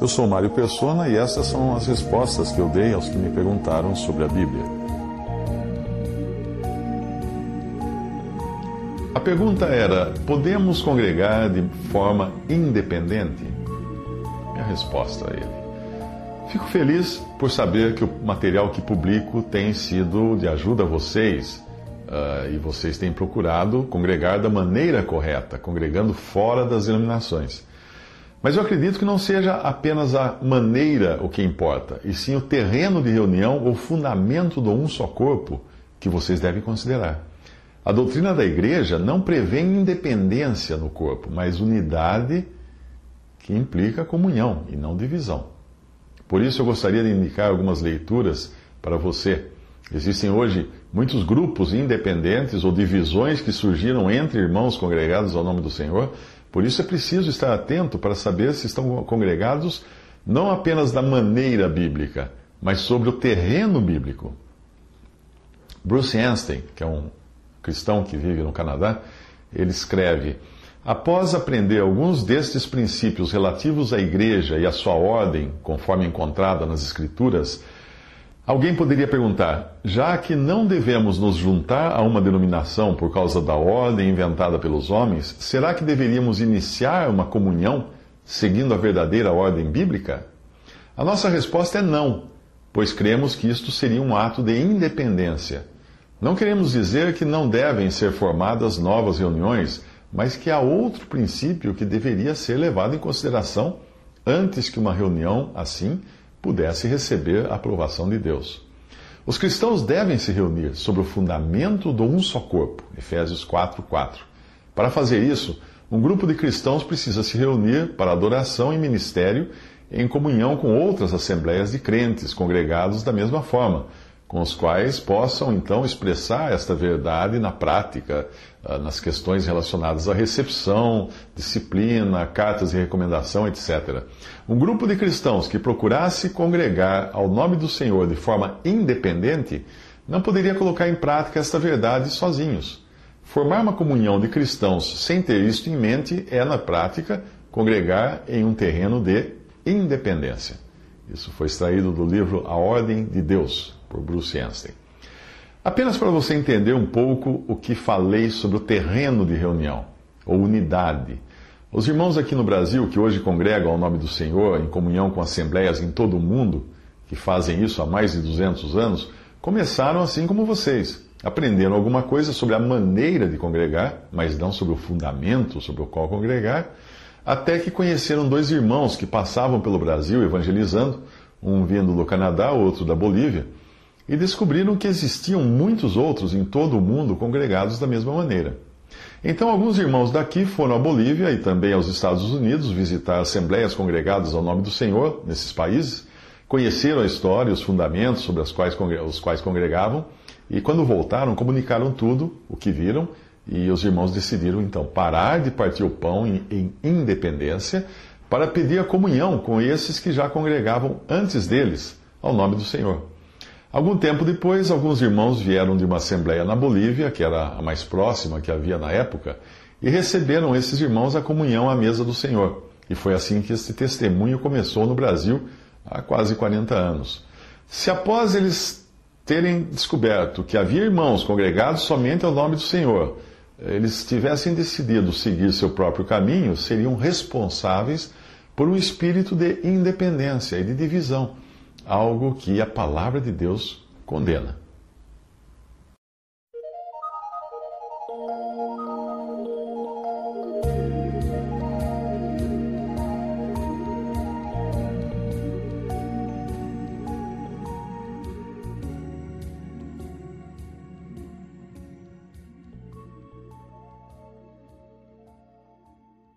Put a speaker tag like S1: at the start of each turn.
S1: Eu sou Mário Persona e essas são as respostas que eu dei aos que me perguntaram sobre a Bíblia. A pergunta era: podemos congregar de forma independente? Minha resposta a ele. Fico feliz por saber que o material que publico tem sido de ajuda a vocês uh, e vocês têm procurado congregar da maneira correta, congregando fora das denominações. Mas eu acredito que não seja apenas a maneira o que importa, e sim o terreno de reunião, o fundamento do um só corpo que vocês devem considerar. A doutrina da igreja não prevê independência no corpo, mas unidade que implica comunhão e não divisão. Por isso eu gostaria de indicar algumas leituras para você. Existem hoje muitos grupos independentes ou divisões que surgiram entre irmãos congregados ao nome do Senhor, por isso é preciso estar atento para saber se estão congregados não apenas da maneira bíblica, mas sobre o terreno bíblico. Bruce Anstey, que é um cristão que vive no Canadá, ele escreve: Após aprender alguns destes princípios relativos à igreja e à sua ordem, conforme encontrada nas Escrituras, Alguém poderia perguntar: já que não devemos nos juntar a uma denominação por causa da ordem inventada pelos homens, será que deveríamos iniciar uma comunhão seguindo a verdadeira ordem bíblica? A nossa resposta é não, pois cremos que isto seria um ato de independência. Não queremos dizer que não devem ser formadas novas reuniões, mas que há outro princípio que deveria ser levado em consideração antes que uma reunião assim pudesse receber a aprovação de Deus. Os cristãos devem se reunir sobre o fundamento do um só corpo, Efésios 4, 4. Para fazer isso, um grupo de cristãos precisa se reunir para adoração e ministério em comunhão com outras assembleias de crentes congregados da mesma forma, com os quais possam então expressar esta verdade na prática, ah, nas questões relacionadas à recepção, disciplina, cartas de recomendação, etc. Um grupo de cristãos que procurasse congregar ao nome do Senhor de forma independente não poderia colocar em prática esta verdade sozinhos. Formar uma comunhão de cristãos sem ter isto em mente é, na prática, congregar em um terreno de independência. Isso foi extraído do livro A Ordem de Deus, por Bruce Anstey. Apenas para você entender um pouco o que falei sobre o terreno de reunião, ou unidade. Os irmãos aqui no Brasil, que hoje congregam ao nome do Senhor, em comunhão com assembleias em todo o mundo, que fazem isso há mais de 200 anos, começaram assim como vocês. Aprenderam alguma coisa sobre a maneira de congregar, mas não sobre o fundamento sobre o qual congregar, até que conheceram dois irmãos que passavam pelo Brasil evangelizando, um vindo do Canadá, outro da Bolívia e descobriram que existiam muitos outros em todo o mundo congregados da mesma maneira. Então, alguns irmãos daqui foram à Bolívia e também aos Estados Unidos visitar assembleias congregadas ao nome do Senhor nesses países, conheceram a história e os fundamentos sobre os quais, os quais congregavam, e quando voltaram, comunicaram tudo o que viram, e os irmãos decidiram então parar de partir o pão em, em independência para pedir a comunhão com esses que já congregavam antes deles ao nome do Senhor. Algum tempo depois, alguns irmãos vieram de uma assembleia na Bolívia, que era a mais próxima que havia na época, e receberam esses irmãos a comunhão à mesa do Senhor. E foi assim que este testemunho começou no Brasil há quase 40 anos. Se após eles terem descoberto que havia irmãos congregados somente ao nome do Senhor, eles tivessem decidido seguir seu próprio caminho, seriam responsáveis por um espírito de independência e de divisão algo que a palavra de Deus condena.